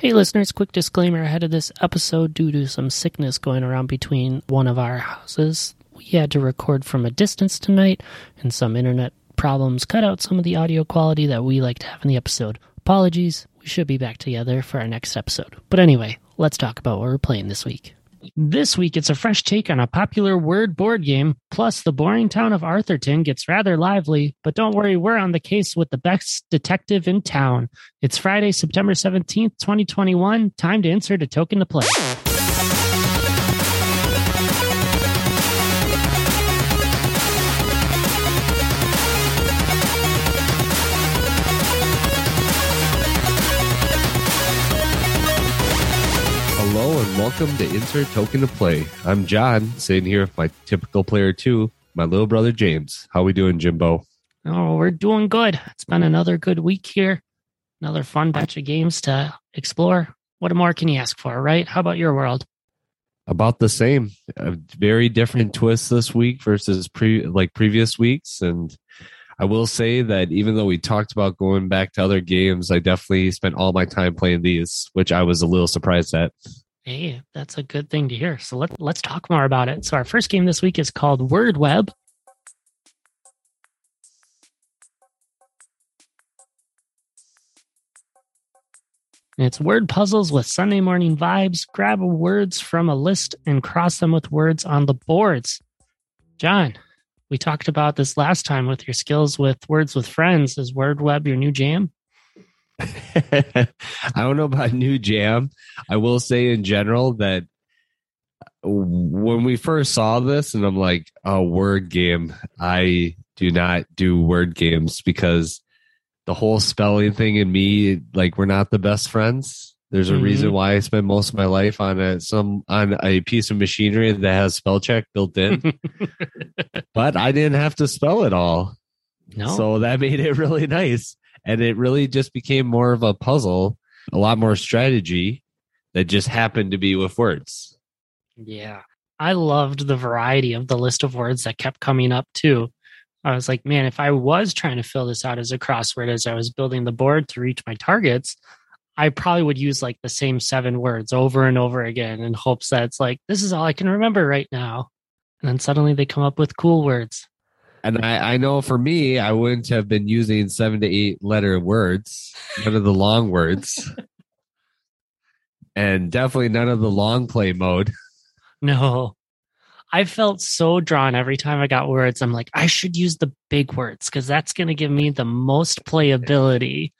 Hey, listeners, quick disclaimer ahead of this episode due to some sickness going around between one of our houses. We had to record from a distance tonight, and some internet problems cut out some of the audio quality that we like to have in the episode. Apologies, we should be back together for our next episode. But anyway, let's talk about what we're playing this week. This week, it's a fresh take on a popular word board game. Plus, the boring town of Arthurton gets rather lively. But don't worry, we're on the case with the best detective in town. It's Friday, September 17th, 2021. Time to insert a token to play. Welcome to Insert Token to Play. I'm John, sitting here with my typical player two, my little brother James. How we doing, Jimbo? Oh, we're doing good. It's been another good week here. Another fun batch of games to explore. What more can you ask for, right? How about your world? About the same. A very different twist this week versus pre like previous weeks, and I will say that even though we talked about going back to other games, I definitely spent all my time playing these, which I was a little surprised at. Hey, that's a good thing to hear. So let, let's talk more about it. So, our first game this week is called wurdweb. It's word puzzles with Sunday morning vibes. Grab words from a list and cross them with words on the boards. John, we talked about this last time with your skills with words with friends. Is wurdweb your new jam? I don't know about new jam. I will say in general that when we first saw this, and I'm like, a word game, I do not do word games because the whole spelling thing and me, like, we're not the best friends. There's a Mhm. reason why I spend most of my life on a some on a piece of machinery that has spell check built in. but I didn't have to spell it all. no. So that made it really nice. And it really just became more of a puzzle, a lot more strategy that just happened to be with words. Yeah. I loved the variety of the list of words that kept coming up too. I was like, man, if I was trying to fill this out as a crossword as I was building the board to reach my targets, I probably would use like the same seven words over and over again in hopes that it's like, this is all I can remember right now. And then suddenly they come up with cool words. And I, I know for me, I wouldn't have been using seven to eight letter words, none of the long words, and definitely none of the long play mode. No. I felt so drawn every time I got words. I'm like, I should use the big words because that's going to give me the most playability.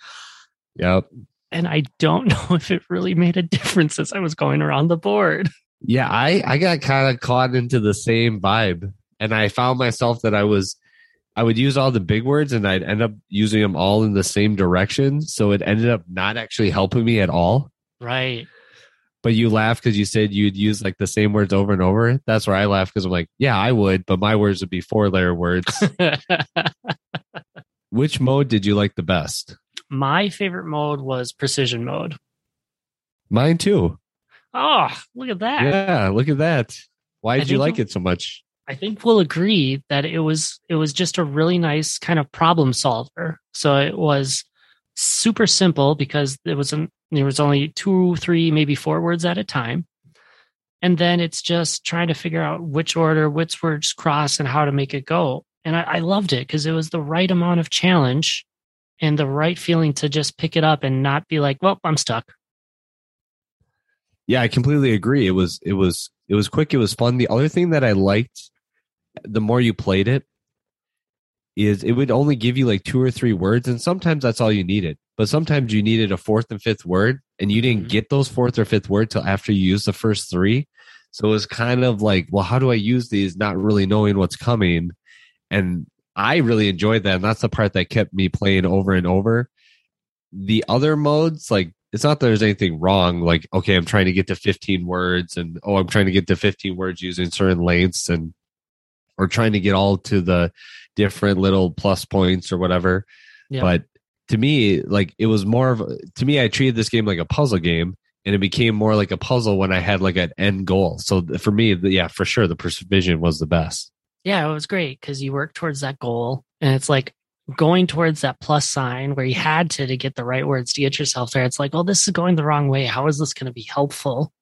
Yep. and I don't know if it really made a difference as I was going around the board. Yeah, I, I got kind of caught into the same vibe. And I found myself that I was, I would use all the big words and I'd end up using them all in the same direction. So it ended up not actually helping me at all. Right. But you laugh because you said you'd use like the same words over and over. That's where I laugh because I'm like, yeah, I would, but my words would be four layer words. Which mode did you like the best? My favorite mode was precision mode. Mine too. Oh, look at that. Yeah, look at that. Why did you like it so much? I think we'll agree that it was it was just a really nice kind of problem solver. So it was super simple because it was an, there was only two, three, maybe four words at a time. And then it's just trying to figure out which order, which words cross, and how to make it go. And I, I loved it because it was the right amount of challenge and the right feeling to just pick it up and not be like, well, I'm stuck. Yeah, I completely agree. It was it was it was quick, it was fun. The other thing that I liked the more you played it is it would only give you like two or three words and sometimes that's all you needed. But sometimes you needed a fourth and fifth word and you didn't Mhm. get those fourth or fifth word till after you used the first three. So it was kind of like, well, how do I use these not really knowing what's coming? And I really enjoyed that. And that's the part that kept me playing over and over. The other modes, like it's not that there's anything wrong. Like, okay, I'm trying to get to 15 words and oh, I'm trying to get to 15 words using certain lengths and or trying to get all to the different little plus points or whatever. Yeah. But to me, like it was more of to me, I treated this game like a puzzle game and it became more like a puzzle when I had like an end goal. So for me, the, yeah, for sure, the precision was the best. Yeah, it was great because you work towards that goal and it's like going towards that plus sign where you had to to get the right words to get yourself there. It's like, oh, this is going the wrong way. How is this going to be helpful?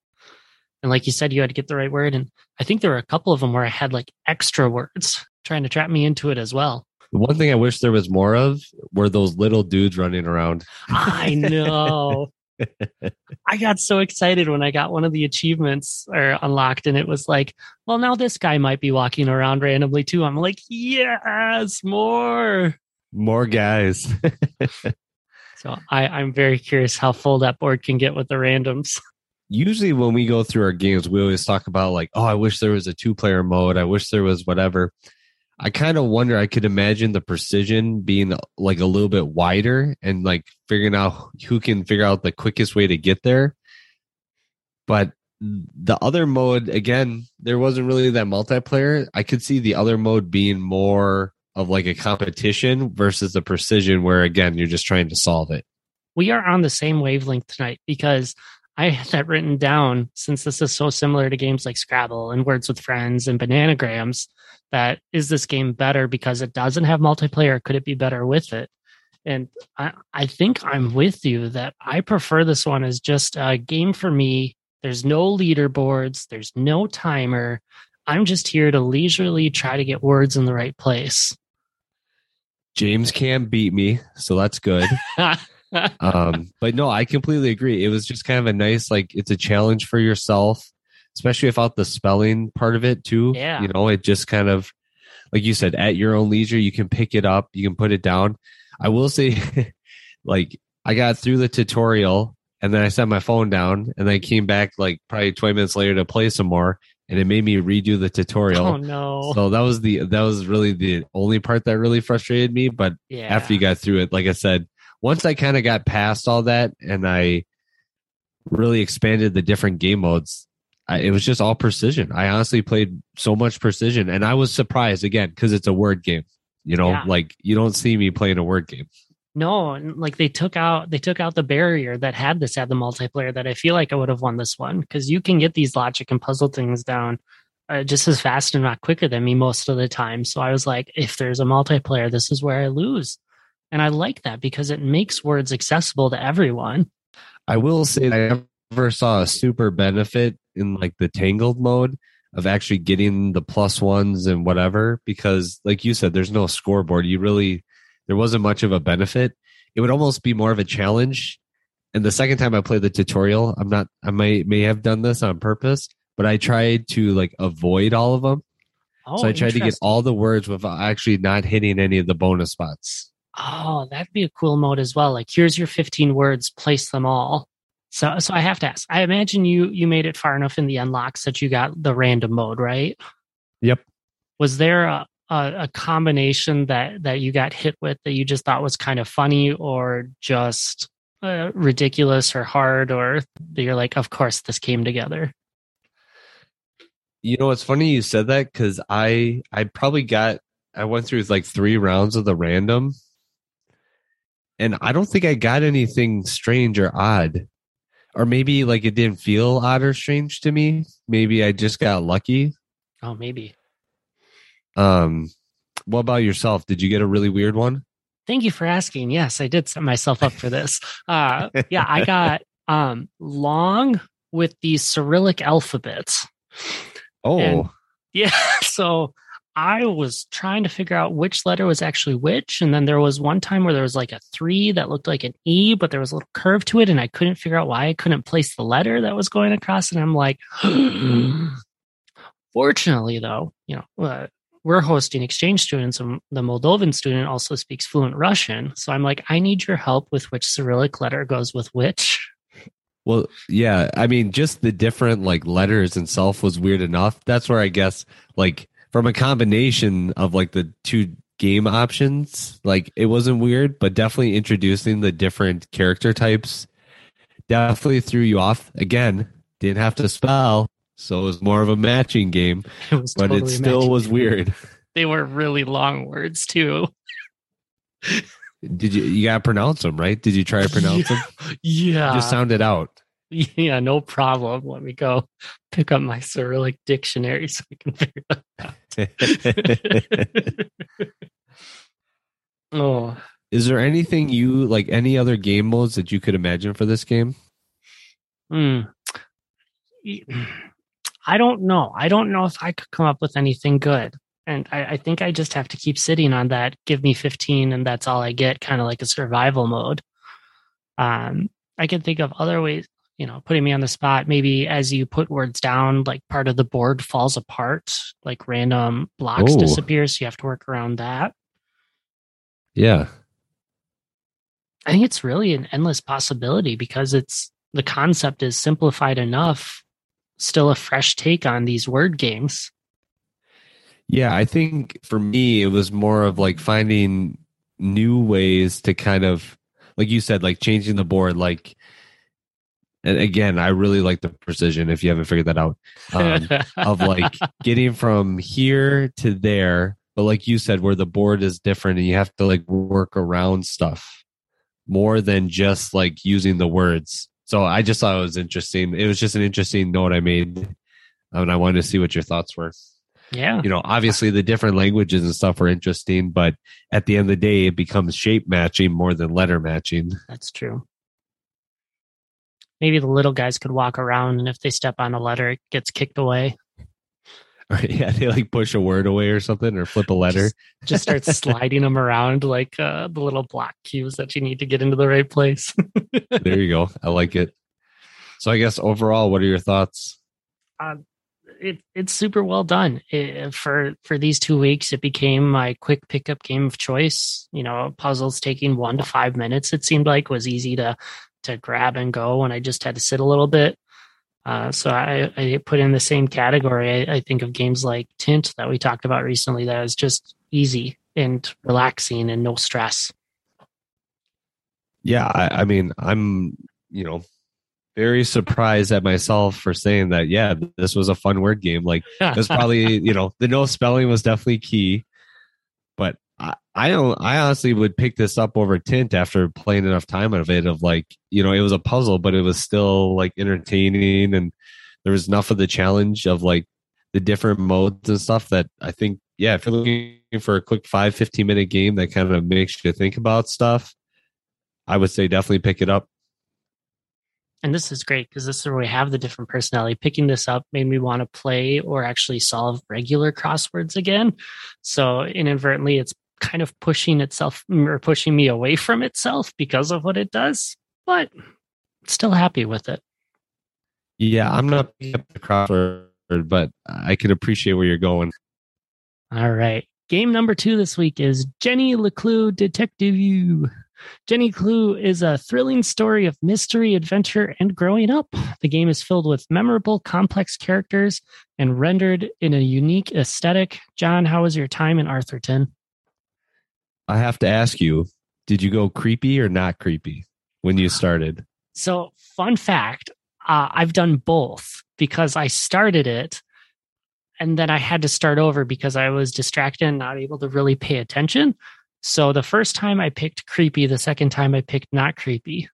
And like you said, you had to get the right word. And I think there were a couple of them where I had like extra words trying to trap me into it as well. The one thing I wish there was more of were those little dudes running around. I know. I got so excited when I got one of the achievements or unlocked, and it was like, well, now this guy might be walking around randomly too. I'm like, yes, more. More guys. so I, I'm very curious how full that board can get with the randoms. Usually, when we go through our games, we always talk about, like, oh, I wish there was a two player mode. I wish there was whatever. I kind of wonder. I could imagine the precision being like a little bit wider and like figuring out who can figure out the quickest way to get there. But the other mode, again, there wasn't really that multiplayer. I could see the other mode being more of like a competition versus the precision, where again, you're just trying to solve it. We are on the same wavelength tonight because I had that written down since this is so similar to games like Scrabble and Words with Friends and Bananagrams. That is this game better because it doesn't have multiplayer? Could it be better with it? And I, I think I'm with you that I prefer this one as just a game for me. There's no leaderboards, there's no timer. I'm just here to leisurely try to get words in the right place. James can't beat me, so that's good. um, but no, I completely agree. It was just kind of a nice, like, it's a challenge for yourself, especially without the spelling part of it, too. Yeah. You know, it just kind of, like you said, at your own leisure, you can pick it up, you can put it down. I will say, like, I got through the tutorial and then I set my phone down and I came back like probably 20 minutes later to play some more and it made me redo the tutorial. Oh no. So that was the that was really the only part that really frustrated me. But yeah. after you got through it, like I said, once I kind of got past all that and I really expanded the different game modes, I, it was just all precision. I honestly played so much precision, and I was surprised again because it's a word game. You know, Yeah. like you don't see me playing a word game. No, and, like they took out they took out the barrier that had this had the multiplayer that I feel like I would have won this one because you can get these logic and puzzle things down uh, just as fast and not quicker than me most of the time. So I was like, if there's a multiplayer, this is where I lose, and I like that because it makes words accessible to everyone. I will say that I never saw a super benefit in like the tangled mode of actually getting the plus ones and whatever because like you said there's no scoreboard. You really there wasn't much of a benefit. It would almost be more of a challenge. And the second time i played the tutorial i'm not i may may have done this on purpose but i tried to like avoid all of them. Oh, so i tried to get all the words without actually not hitting any of the bonus spots Oh, that'd be a cool mode as well. Like, here's your 15 words, place them all. So, so I have to ask. I imagine you you made it far enough in the unlocks that you got the random mode, right? Yep. Was there a, a, a combination that that you got hit with that you just thought was kind of funny, or just uh, ridiculous, or hard, or you're like, of course, this came together? You know, it's funny you said that because I I probably got I went through like three rounds of the random, and I don't think I got anything strange or odd, or maybe like it didn't feel odd or strange to me. Maybe I just got lucky. Oh, maybe. Um, what about yourself? Did you get a really weird one? Thank you for asking. Yes, I did set myself up for this. Uh, yeah, I got um, long with the Cyrillic alphabet. Oh, And- Yeah, so I was trying to figure out which letter was actually which, and then there was one time where there was like a three that looked like an E, but there was a little curve to it, and I couldn't figure out why I couldn't place the letter that was going across. And I'm like, fortunately, though, you know, uh, we're hosting exchange students, and the Moldovan student also speaks fluent Russian. So I'm like, I need your help with which Cyrillic letter goes with which. Well, yeah. I mean, just the different like letters in itself was weird enough. That's where I guess like from a combination of like the two game options, like it wasn't weird, but definitely introducing the different character types definitely threw you off. Again, didn't have to spell, so it was more of a matching game, It was but totally it still was weird. They were really long words too. Did you you gotta pronounce them right? Did you try to pronounce them? Yeah. Just sound it out. Yeah, no problem. Let me go pick up my Cyrillic dictionary so I can figure that out. Oh, Is there anything you like any other game modes that you could imagine for this game? Hmm. I don't know. I don't know if I could come up with anything good. And I, I think I just have to keep sitting on that. Give me 15 and that's all I get, kind of like a survival mode. Um, I can think of other ways, you know, putting me on the spot. Maybe as you put words down, like part of the board falls apart, like random blocks Oh. disappear. So you have to work around that. Yeah. I think it's really an endless possibility because it's the concept is simplified enough, still a fresh take on these word games. Yeah, I think for me it was more of like finding new ways to kind of like you said, like changing the board, like and again, I really like the precision if you haven't figured that out. Um, of like getting from here to there, but like you said, where the board is different and you have to like work around stuff more than just like using the words. So I just thought it was interesting. It was just an interesting note I made. And I wanted to see what your thoughts were. yeah. You know, obviously the different languages and stuff are interesting, but at the end of the day, it becomes shape matching more than letter matching. That's true. Maybe the little guys could walk around, and if they step on a letter, it gets kicked away. yeah, they like push a word away or something or flip a letter. Just start sliding them around like uh, the little block cues that you need to get into the right place. there you go. I like it. So I guess overall, what are your thoughts? it, it's super well done It- for for these two weeks. It became my quick pickup game of choice. You know, puzzles taking one to five minutes. It seemed like was easy to to grab and go, and I just had to sit a little bit. Uh, so I, I put in the same category. I, I think of games like Tint that we talked about recently. That is just easy and relaxing and no stress. Yeah, I, I mean, I'm, you know, very surprised at myself for saying that. Yeah, this was a fun word game. Like, it's probably, you know, the no spelling was definitely key. But I, don't, I honestly would pick this up over Tint after playing enough time of it. Of like, you know, it was a puzzle, but it was still like entertaining, and there was enough of the challenge of like the different modes and stuff that I think, yeah, if you're looking for a quick five, 15 minute game that kind of makes you think about stuff, I would say definitely pick it up. and this is great because this is where we have the different personality. Picking this up made me want to play or actually solve regular crosswords again. So inadvertently, it's kind of pushing itself mm, or pushing me away from itself because of what it does, but still happy with it. Yeah, I'm not the crossword, but I can appreciate where you're going. All right. Game number two this week is Jenny LeClue Detectivu. Jenny Clue is a thrilling story of mystery, adventure, and growing up. The game is filled with memorable, complex characters and rendered in a unique aesthetic. John, how was your time in Arthurton? I have to ask you, did you go creepy or not creepy when you started? So, fun fact uh, I've done both because I started it and then I had to start over because I was distracted and not able to really pay attention. So, the first time I picked creepy, the second time I picked not creepy.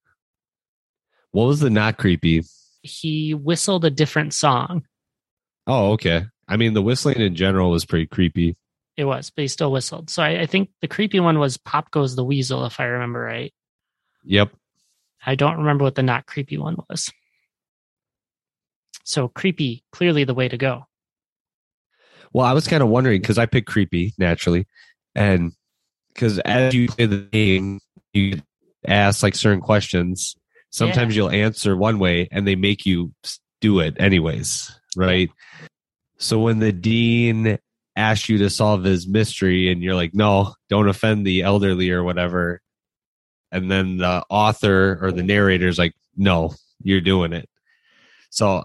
What was the not creepy? He whistled a different song. Oh, okay. I mean, the whistling in general was pretty creepy. It was, but he still whistled. So, I, I think the creepy one was Pop Goes the Weasel, if I remember right. Yep. I don't remember what the not creepy one was. So, creepy, clearly the way to go. Well, I was kind of wondering because I picked creepy naturally, and because as you play the game, you ask like certain questions. Sometimes you'll answer one way, and they make you do it anyways, right? So when the dean asks you to solve his mystery, and you're like, "No, don't offend the elderly" or whatever, and then the author or the narrator is like, "No, you're doing it." So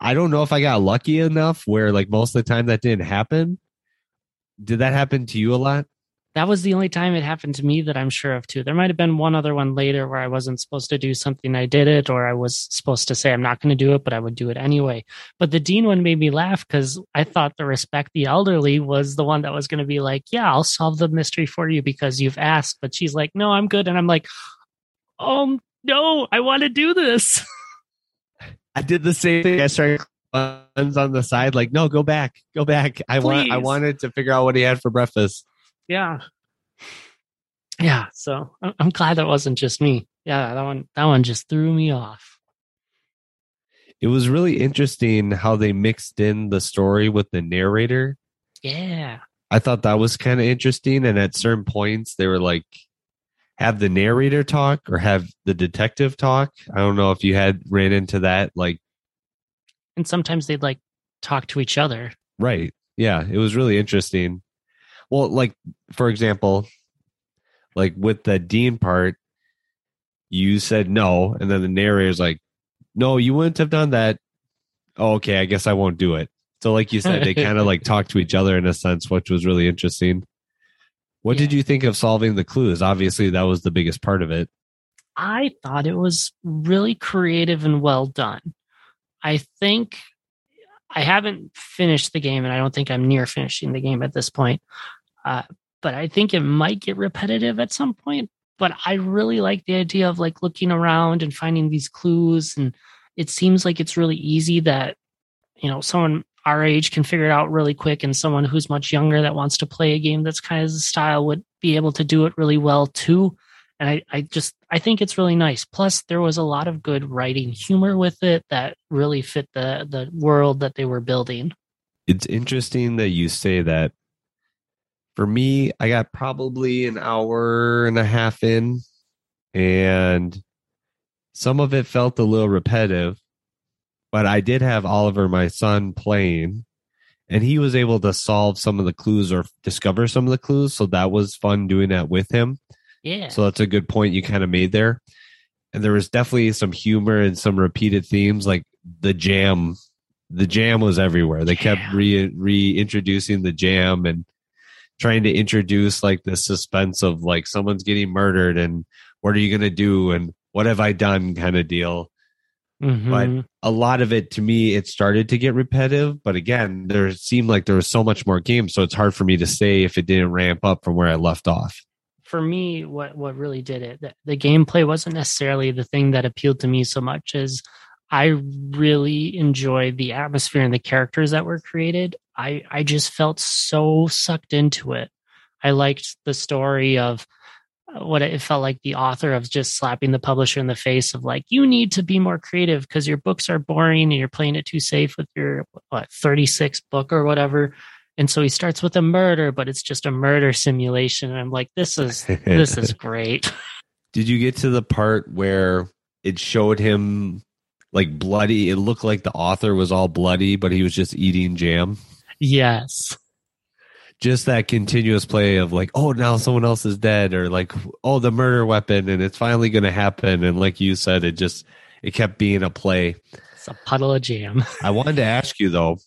I don't know if I got lucky enough where like most of the time that didn't happen. Did that happen to you a lot? That was the only time it happened to me that I'm sure of too. There might have been one other one later where I wasn't supposed to do something, I did it, or I was supposed to say I'm not going to do it, but I would do it anyway. But the dean one made me laugh because I thought the respect the elderly was the one that was going to be like, yeah, I'll solve the mystery for you because you've asked. But she's like, no, I'm good, and I'm like, oh no, I want to do this. I did the same thing. I started on the side, like, no, go back, go back. I want I wanted to figure out what he had for breakfast. Yeah. Yeah, so I'm glad that wasn't just me. Yeah, that one that one just threw me off. It was really interesting how they mixed in the story with the narrator. Yeah. I thought that was kind of interesting. And at certain points, they were like, have the narrator talk or have the detective talk. I don't know if you had ran into that. Like, And sometimes they'd like talk to each other. right. Yeah. It was really interesting. Well, like, for example, like with the Dean part, you said no. And then the narrator's like, no, you wouldn't have done that. Oh, okay. I guess I won't do it. So, like you said, they kind of like talk to each other in a sense, which was really interesting. What did you think of solving the clues? Obviously, that was the biggest part of it. I thought it was really creative and well done. I think I haven't finished the game, and I don't think I'm near finishing the game at this point. Uh, but I think it might get repetitive at some point. But I really like the idea of like looking around and finding these clues, and it seems like it's really easy that you know someone our age can figure it out really quick, and someone who's much younger that wants to play a game that's kind of the style would be able to do it really well too and I, I just I think it's really nice. Plus, there was a lot of good writing humor with it that really fit the the world that they were building. It's interesting that you say that. For me, I got probably an hour and a half in, and some of it felt a little repetitive, but I did have Oliver, my son, playing, and he was able to solve some of the clues or discover some of the clues. So that was fun doing that with him. Yeah, So that's a good point you kind of made there. And there was definitely some humor and some repeated themes, like the jam. The jam was everywhere. They kept re reintroducing the jam and trying to introduce like the suspense of like someone's getting murdered and what are you gonna do and what have I done kind of deal. Mhm. A lot of it to me, it started to get repetitive, but again, there seemed like there was so much more games, so it's hard for me to say if it didn't ramp up from where I left off. for me, what what really did it, the, the gameplay wasn't necessarily the thing that appealed to me so much as I really enjoyed the atmosphere and the characters that were created. I I just felt so sucked into it. I liked the story of uh, what it felt like the author of just slapping the publisher in the face of like you need to be more creative because your books are boring and you're playing it too safe with your what 36 book or whatever and so he starts with a murder but it's just a murder simulation and i'm like this is this is great Did you get to the part where it showed him like bloody? It looked like the author was all bloody, but he was just eating jam. Yes Just that continuous play of like, oh, now someone else is dead, or like, oh, the murder weapon, and it's finally going to happen. And like you said, it just it kept being a play. it's a puddle of jam I wanted to ask you though,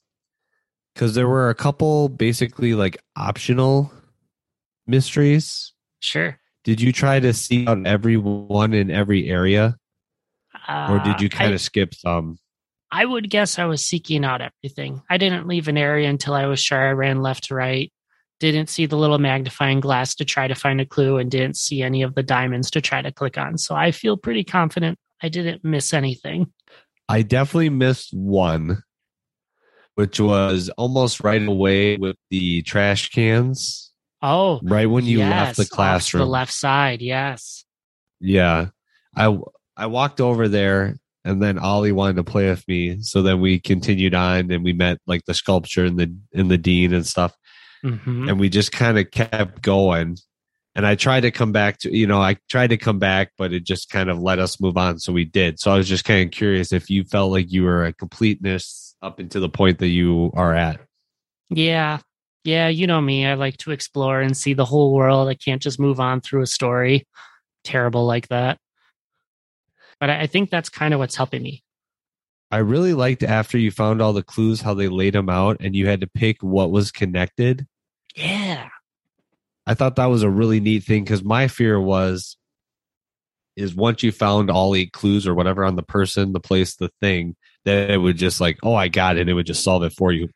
because there were a couple basically like optional mysteries. sure Did you try to see out every one in every area, or did you Uh, kind I- of skip some? I would guess I was seeking out everything. I didn't leave an area until I was sure I ran left to right. Didn't see the little magnifying glass to try to find a clue and didn't see any of the diamonds to try to click on. So I feel pretty confident I didn't miss anything. I definitely missed one, which was almost right away with the trash cans. Oh, Right when you yes, left the classroom. the left side. Yes. Yeah. I I walked over there and then Ollie wanted to play with me. So then we continued on and we met like the sculpture and the and the dean and stuff. hmm And we just kind of kept going. And I tried to come back to you know, I tried to come back, but it just kind of let us move on. So we did. So I was just kind of curious if you felt like you were a completeness up until the point that you are at. Yeah. Yeah. You know me. I like to explore and see the whole world. I can't just move on through a story terrible like that. But I think that's kind of what's helping me. I really liked after you found all the clues how they laid them out and you had to pick what was connected. Yeah. I thought that was a really neat thing because my fear was is once you found all eight clues or whatever on the person, the place, the thing, that it would just like, oh, I got it, and it would just solve it for you.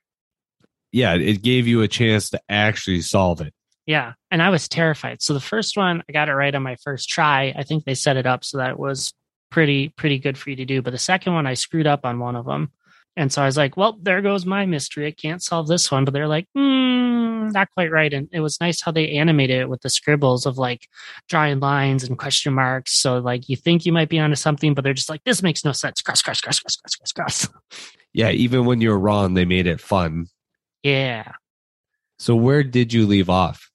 Yeah, it gave you a chance to actually solve it. Yeah. And I was terrified. So the first one, I got it right on my first try. I think they set it up so that it was pretty, pretty good for you to do. But the second one, I screwed up on one of them. And so I was like, well, there goes my mystery. I can't solve this one. But they're like, mm, not quite right. And it was nice how they animated it with the scribbles of like drawing lines and question marks. So like you think you might be onto something, but they're just like, this makes no sense. Cross, cross, cross, cross, cross, cross, cross. Yeah, even when you're wrong, they made it fun. Yeah. So where did you leave off?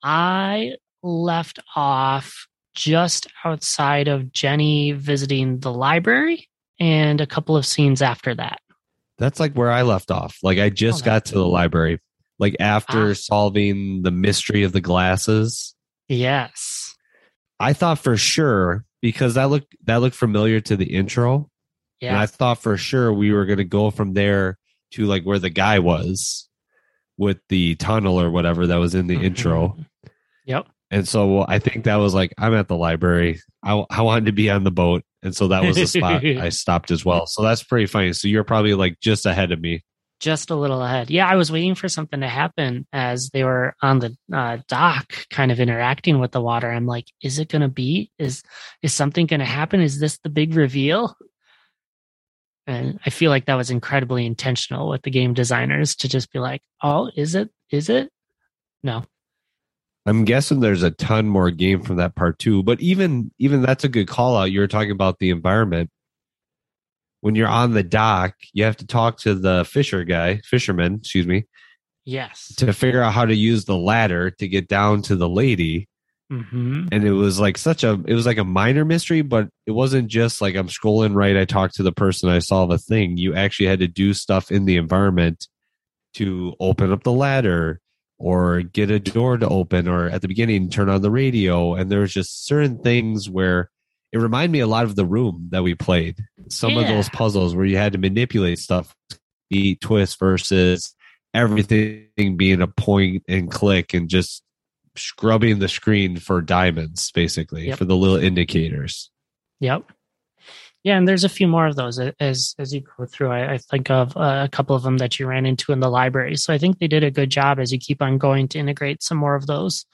I left off just outside of Jenny visiting the library and a couple of scenes after that. That's like where I left off. Like I just Oh, got to the library. Like after Ah. solving the mystery of the glasses. Yes. I thought for sure because that looked that looked familiar to the intro. Yeah. And I thought for sure we were gonna go from there to like where the guy was with the tunnel or whatever that was in the intro. Mhm. Yep. And so I think that was like, I'm at the library. I, I wanted to be on the boat. And so that was the spot I stopped as well. So that's pretty funny. So you're probably like just ahead of me. Just a little ahead. Yeah, I was waiting for something to happen as they were on the uh, dock, kind of interacting with the water. I'm like, is it going to be? Is is something going to happen? Is this the big reveal? And I feel like that was incredibly intentional with the game designers to just be like, oh, is it? Is it? No. I'm guessing there's a ton more game from that part too. But even even that's a good call out. You were talking about the environment. When you're on the dock, you have to talk to the fisher guy, fisherman, excuse me, Yes. to figure out how to use the ladder to get down to the lady. hmm and it was like such a it was like a minor mystery but it wasn't just like i'm scrolling right i talk to the person i solve a thing you actually had to do stuff in the environment to open up the ladder or get a door to open or at the beginning turn on the radio and there's just certain things where it reminded me a lot of the room that we played some of those puzzles where you had to manipulate stuff beat twist versus everything being a point and click and just scrubbing the screen for diamonds basically Yep. for the little indicators Yep. Yeah, and there's a few more of those as as you go through. I, I think of uh, a couple of them that you ran into in the library. So I think they did a good job as you keep on going to integrate some more of those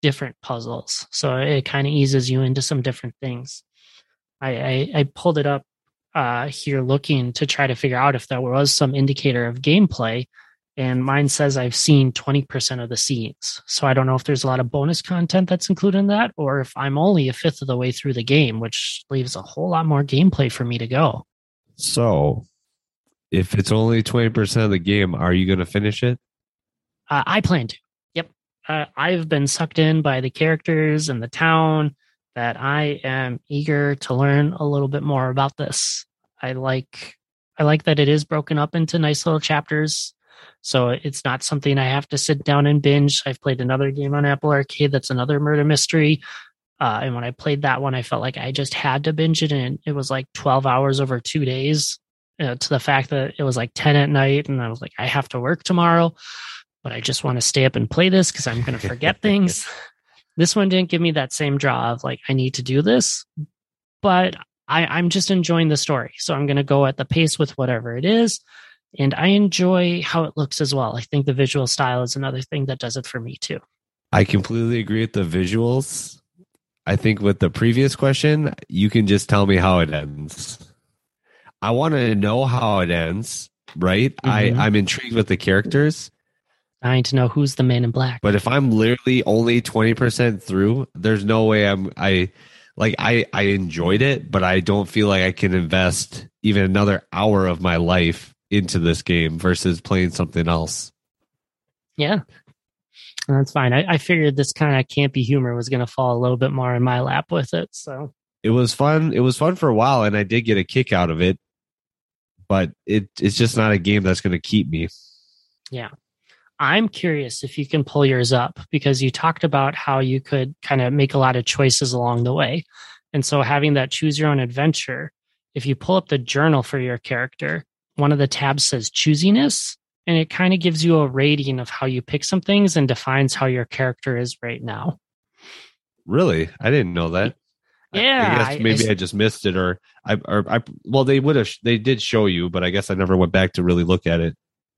different puzzles. So it kind of eases you into some different things. I, I I pulled it up uh, here looking to try to figure out if there was some indicator of gameplay, and mine says I've seen twenty percent of the scenes. So I don't know if there's a lot of bonus content that's included in that, or if I'm only a fifth of the way through the game, which leaves a whole lot more gameplay for me to go. so if it's only 20% of the game are you going to finish it Uh, I plan to. Yep. Uh, I've been sucked in by the characters and the town that I am eager to learn a little bit more about this. I like I like that it is broken up into nice little chapters. So it's not something I have to sit down and binge. I've played another game on Apple Arcade that's another murder mystery. Uh, and when I played that one, I felt like I just had to binge it, and it was like 12 hours over two days. Uh, to the fact that it was like 10 at night, and I was like, I have to work tomorrow but I just want to stay up and play this because I'm going to forget things. This one didn't give me that same draw of like, I need to do this, but I, I'm just enjoying the story. So I'm going to go at the pace with whatever it is. And I enjoy how it looks as well. I think the visual style is another thing that does it for me too. i completely agree with the visuals i think with the previous question you can just tell me how it ends i want to know how it ends right Mhm. i i'm intrigued with the characters Dying to know who's the man in black. But if I'm literally only 20% through, there's no way I'm I like I I enjoyed it, but I don't feel like I can invest even another hour of my life into this game versus playing something else. Yeah. That's fine. I, I figured this kind of campy humor was going to fall a little bit more in my lap with it. So It was fun. It was fun for a while and I did get a kick out of it. But it it's just not a game that's going to keep me. Yeah. I'm curious if you can pull yours up because you talked about how you could kind of make a lot of choices along the way. And so having that choose your own adventure, if you pull up the journal for your character, one of the tabs says choosiness, and it kind of gives you a rating of how you pick some things and defines how your character is right now. Really? I didn't know that. Yeah, I I- guess maybe I- I, just missed it or I or I well they would have they did show you, but I guess I never went back to really look at it.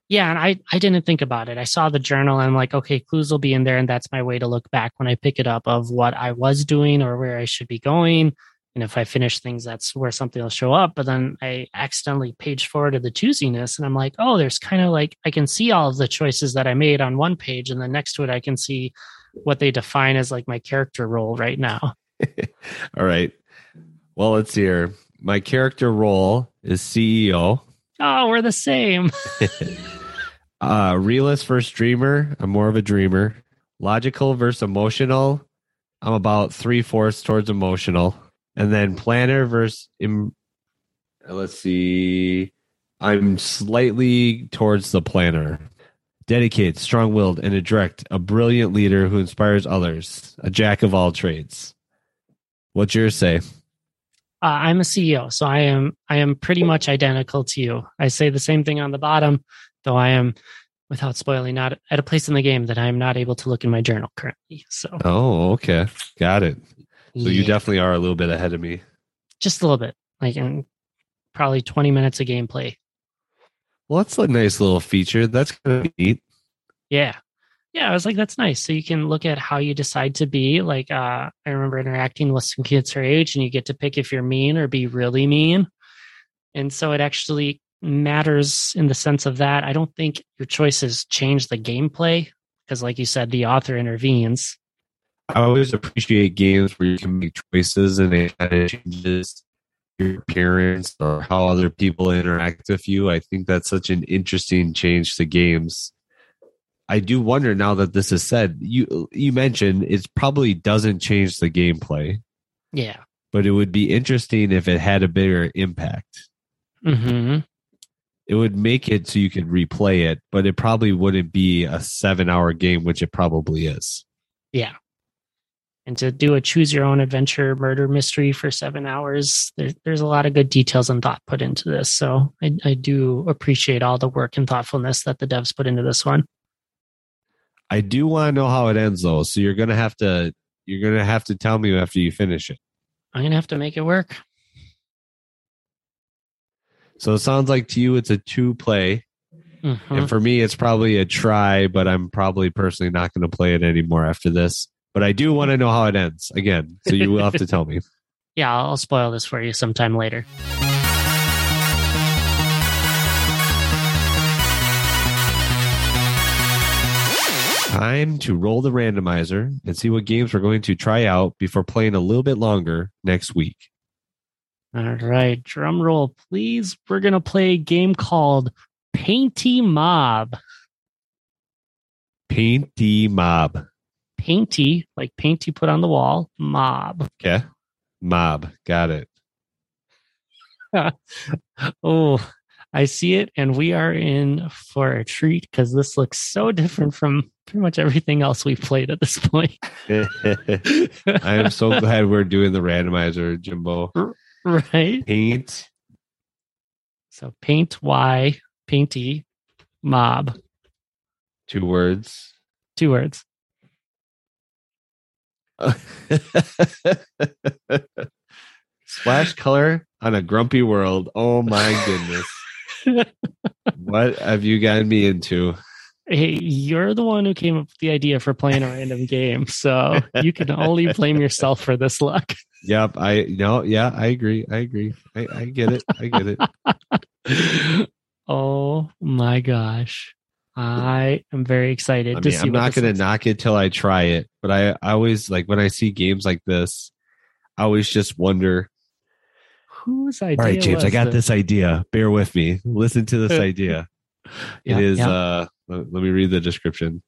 Yeah, and I, I didn't think about it. I saw the journal and I'm like, okay, clues will be in there, and that's my way to look back when I pick it up of what I was doing or where I should be going. And if I finish things, that's where something will show up. But then I accidentally page forward to the choosiness and I'm like, oh, there's kind of like I can see all of the choices that I made on one page, and then next to it I can see what they define as like my character role right now. All right. Well, let's hear. My character role is CEO. Oh, we're the same. uh realist versus dreamer. I'm more of a dreamer. Logical versus emotional. I'm about three fourths towards emotional. And then planner versus Im- let's see. I'm slightly towards the planner. Dedicated, strong willed, and a direct, a brilliant leader who inspires others, a jack of all trades. What's yours say? Uh, I'm a CEO, so I am I am pretty much identical to you. I say the same thing on the bottom, though I am, without spoiling, not at a place in the game that I am not able to look in my journal currently. So, Oh, okay. Got it. So you definitely are a little bit ahead of me. just a little bit, like in probably 20 minutes of gameplay. Well, that's a nice little feature. That's kind of neat. Yeah. Yeah, I was like, that's nice. So you can look at how you decide to be. Like, uh, I remember interacting with some kids her age, and you get to pick if you're mean or be really mean. And so it actually matters in the sense of that. I don't think your choices change the gameplay because, like you said, the author intervenes. I always appreciate games where you can make choices and it kind of changes your appearance or how other people interact with you. I think that's such an interesting change to games. I do wonder now that this is said, you you mentioned it probably doesn't change the gameplay, Yeah. but it would be interesting if it had a bigger impact. hmm It would make it so you could replay it, but it probably wouldn't be a seven hour game, which it probably is. Yeah. And to do a choose your own adventure murder mystery for seven hours, there, there's a lot of good details and thought put into this. So I, I do appreciate all the work and thoughtfulness that the devs put into this one. I do want to know how it ends though. So you're gonna have to you're gonna have to tell me after you finish it. I'm gonna have to make it work. So it sounds like to you it's a two play. Mhm. And for me it's probably a try, but I'm probably personally not gonna play it anymore after this. But I do want to know how it ends again. So you will have to tell me. Yeah, I'll spoil this for you sometime later. Time to roll the randomizer and see what games we're going to try out before playing a little bit longer next week. All right, drum roll, please. We're gonna play a game called Painty Mob. Painty Mob. Painty, like paint you put on the wall. Mob. Okay. Mob. Got it. Oh, I see it, and we are in for a treat because this looks so different from pretty much everything else we've played at this point. I am so glad we're doing the randomizer, Jimbo. right? Paint. So paint Y, painty, mob. Two words. Two words. Splash color on a grumpy world. Oh my goodness. what have you gotten me into? Hey, you're the one who came up with the idea for playing a random game, so you can only blame yourself for this luck. Yep. I no, yeah, I agree. I agree. I, I get it. I get it. oh my gosh. I am very excited I to mean, see I'm not gonna knock it till I try it, but I, I always like when I see games like this, I always just wonder, whose idea. all right, James, I got this? this idea. Bear with me. Listen to this idea. Yeah, it is yeah. uh let, let me read the description.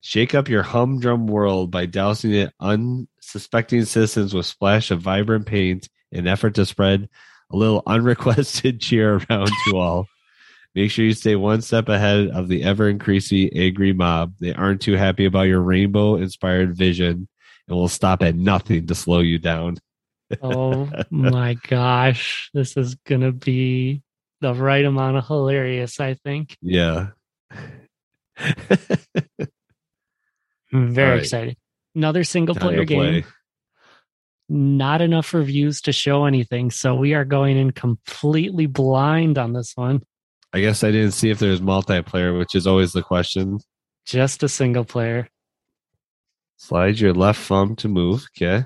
Shake up your humdrum world by dousing it unsuspecting citizens with splash of vibrant paint in effort to spread a little unrequested cheer around to all. Make sure you stay one step ahead of the ever increasing angry mob. They aren't too happy about your rainbow inspired vision and will stop at nothing to slow you down. oh my gosh. This is gonna be the right amount of hilarious, I think. Yeah. I'm very All right. excited. Another single Time player to play. game. Not enough reviews to show anything, so we are going in completely blind on this one. I guess I didn't see if there's multiplayer, which is always the question. Just a single player. Slide your left thumb to move. Okay.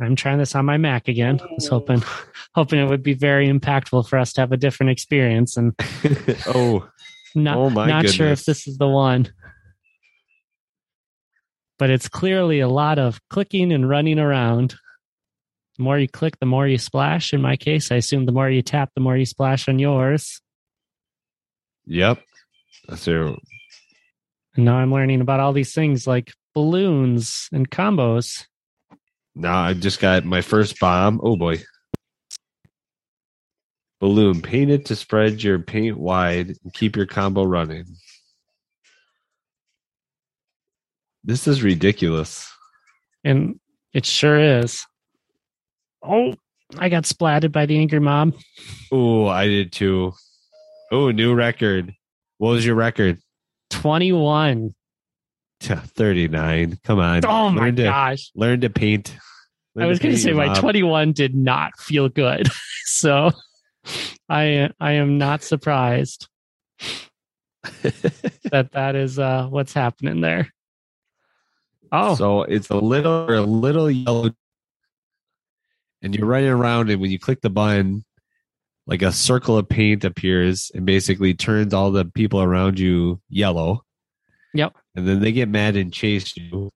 I'm trying this on my Mac again. I was hoping hoping it would be very impactful for us to have a different experience and oh, not Oh my not sure if this is the one. But it's clearly a lot of clicking and running around. The more you click, the more you splash. In my case, I assume the more you tap, the more you splash on yours. yep. So And now I'm learning about all these things like balloons and combos. now I just got my first bomb. Oh boy. Balloon painted to spread your paint wide and keep your combo running. This is ridiculous. And it sure is. Oh, I got splatted by the angry mob. Oh, I did too. Oh, new record. What was your record? 21. to 39. Come on. Oh my learn to, gosh. Learn to paint. Learn I was to going to say my mob. 21 did not feel good. so I I am not surprised that that is uh what's happening there. Oh, So it's a little a little yellow and you're running around and when you click the button like a circle of paint appears and basically turns all the people around you yellow. Yep. And then they get mad and chase you.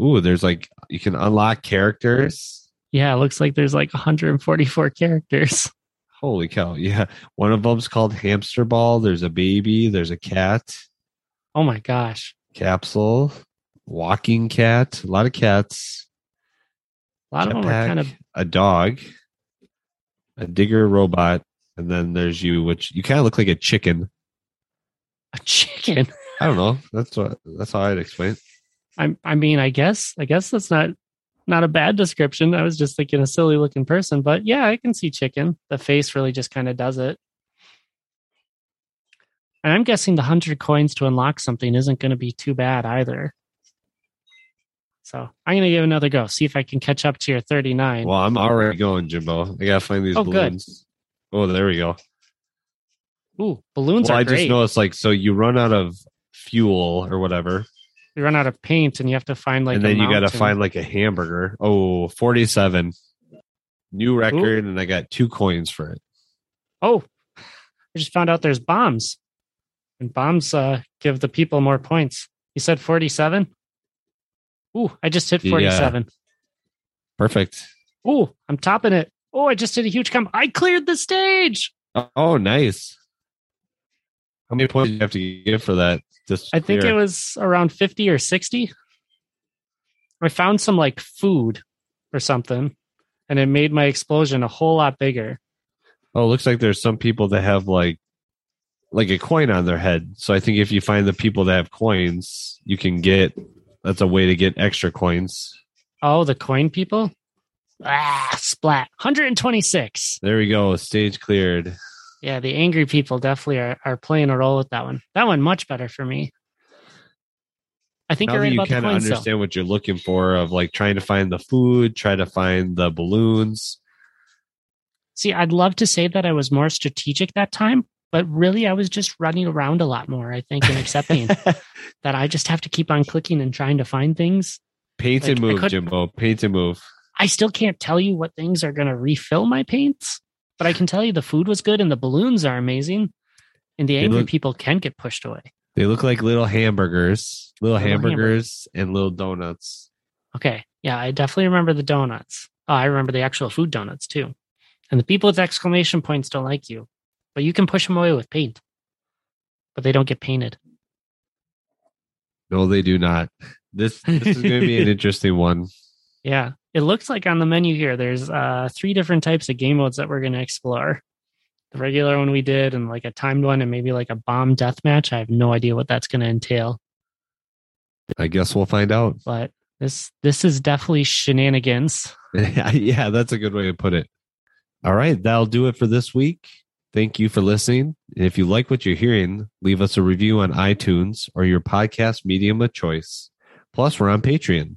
Ooh, there's like you can unlock characters. yeah, it looks like there's like 144 characters. Holy cow. Yeah. One of them's called Hamster Ball. There's a baby. There's a cat. Oh my gosh. Capsule. Walking cat. A lot of cats. A lot of them are kind of a dog, a digger robot, and then there's you, which you kind of look like a chicken. a chicken. I don't know. That's what that's how I'd explain. it. I I mean, I guess I guess that's not not a bad description. I was just thinking a silly looking person, but yeah, I can see chicken. The face really just kind of does it. And I'm guessing the hundred coins to unlock something isn't going to be too bad either. So I'm going to give another go. See if I can catch up to your 39. Well, I'm already going, Jimbo. I gotta find these Oh, good. balloons. Oh, there we go. Ooh, balloons Well, I great. just noticed like so you run out of fuel or whatever, you run out of paint and you have to find like and a then you got to find like a hamburger. Oh, 47. New record, and I got two coins for it. Oh, I just found out there's bombs. And bombs uh, give the people more points. You said 47? Ooh, I just hit Yeah. 47. Perfect. Ooh, I'm topping it. Oh, I just did a huge combo. I cleared the stage. Oh, oh, nice. How many points do you have to give for that? Just I think clear? it was around 50 or 60. I found some like food or something, and it made my explosion a whole lot bigger. Oh, it looks like there's some people that have like like a coin on their head. So I think if you find the people that have coins, you can get that's a way to get extra coins. Oh, the coin people? Ah, splat. 126. There we go. Stage cleared. Yeah, the angry people definitely are, are playing a role with that one. That one much better for me. I think now you're right you kind of coins, though. understand what you're looking for of like trying to find the food, try to find the balloons. See, I'd love to say that I was more strategic that time, but really I was just running around a lot more, I think, and accepting that I just have to keep on clicking and trying to find things. Paint and Like, I move, Jimbo. Paint and move. I still can't tell you what things are going to refill my paints, but I can tell you the food was good and the balloons are amazing. And the angry look- people can get pushed away. They look like little hamburgers, little, Little hamburgers and little donuts. Okay. Yeah, I definitely remember the donuts. Oh, I remember the actual food donuts too. And the people with exclamation points don't like you, but you can push them away with paint. But they don't get painted. No, they do not. This this is going to be an interesting one. Yeah. It looks like on the menu here, there's uh, three different types of game modes that we're going to explore. The regular one we did, and like a timed one, and maybe like a bomb death match. I have no idea what that's going to entail, I guess we'll find out. but this this is definitely shenanigans. yeah, that's a good way to put it. All right, that'll do it for this week. Thank you for listening. And if you like what you're hearing, leave us a review on iTunes or your podcast medium of choice. Plus, we're on Patreon.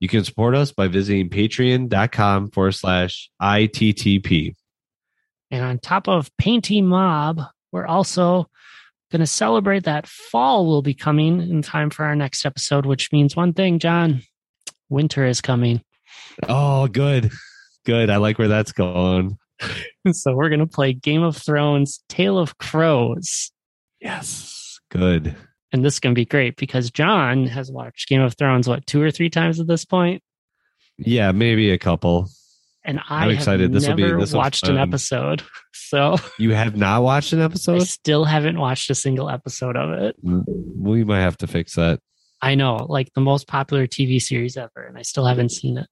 You can support us by visiting patreon.com forward slash ITTP. And on top of Painty Mob, we're also going to celebrate that fall will be coming in time for our next episode, which means one thing, John winter is coming. Oh, good. Good. I like where that's going. so we're going to play Game of Thrones Tale of Crows. Yes. Good. And this is going to be great because John has watched Game of Thrones, what, two or three times at this point? Yeah, maybe a couple. And I I'm excited. have This will be- never this will be watched an episode. So You have not watched an episode. I episode? still haven't watched a single episode of it. Mm, we might have to fix that. I know, like the most popular TV series ever, and I still haven't seen it.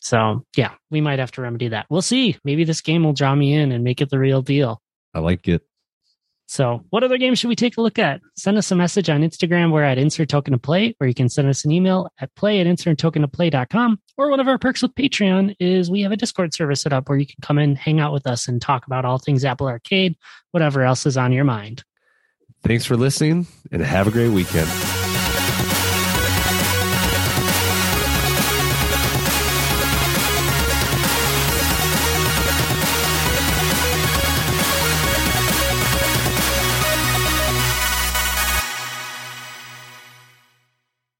So, yeah, we might have to remedy that. We'll see. Maybe this game will draw me in and make it the real deal. I like it. So, what other games should we take a look at? Send us a message on Instagram. We're at insert token to play, or you can send us an email at play at inserttokentoplay.com. Or one of our perks with Patreon is we have a Discord service set up where you can come in, hang out with us, and talk about all things Apple Arcade, whatever else is on your mind. Thanks for listening and have a great weekend.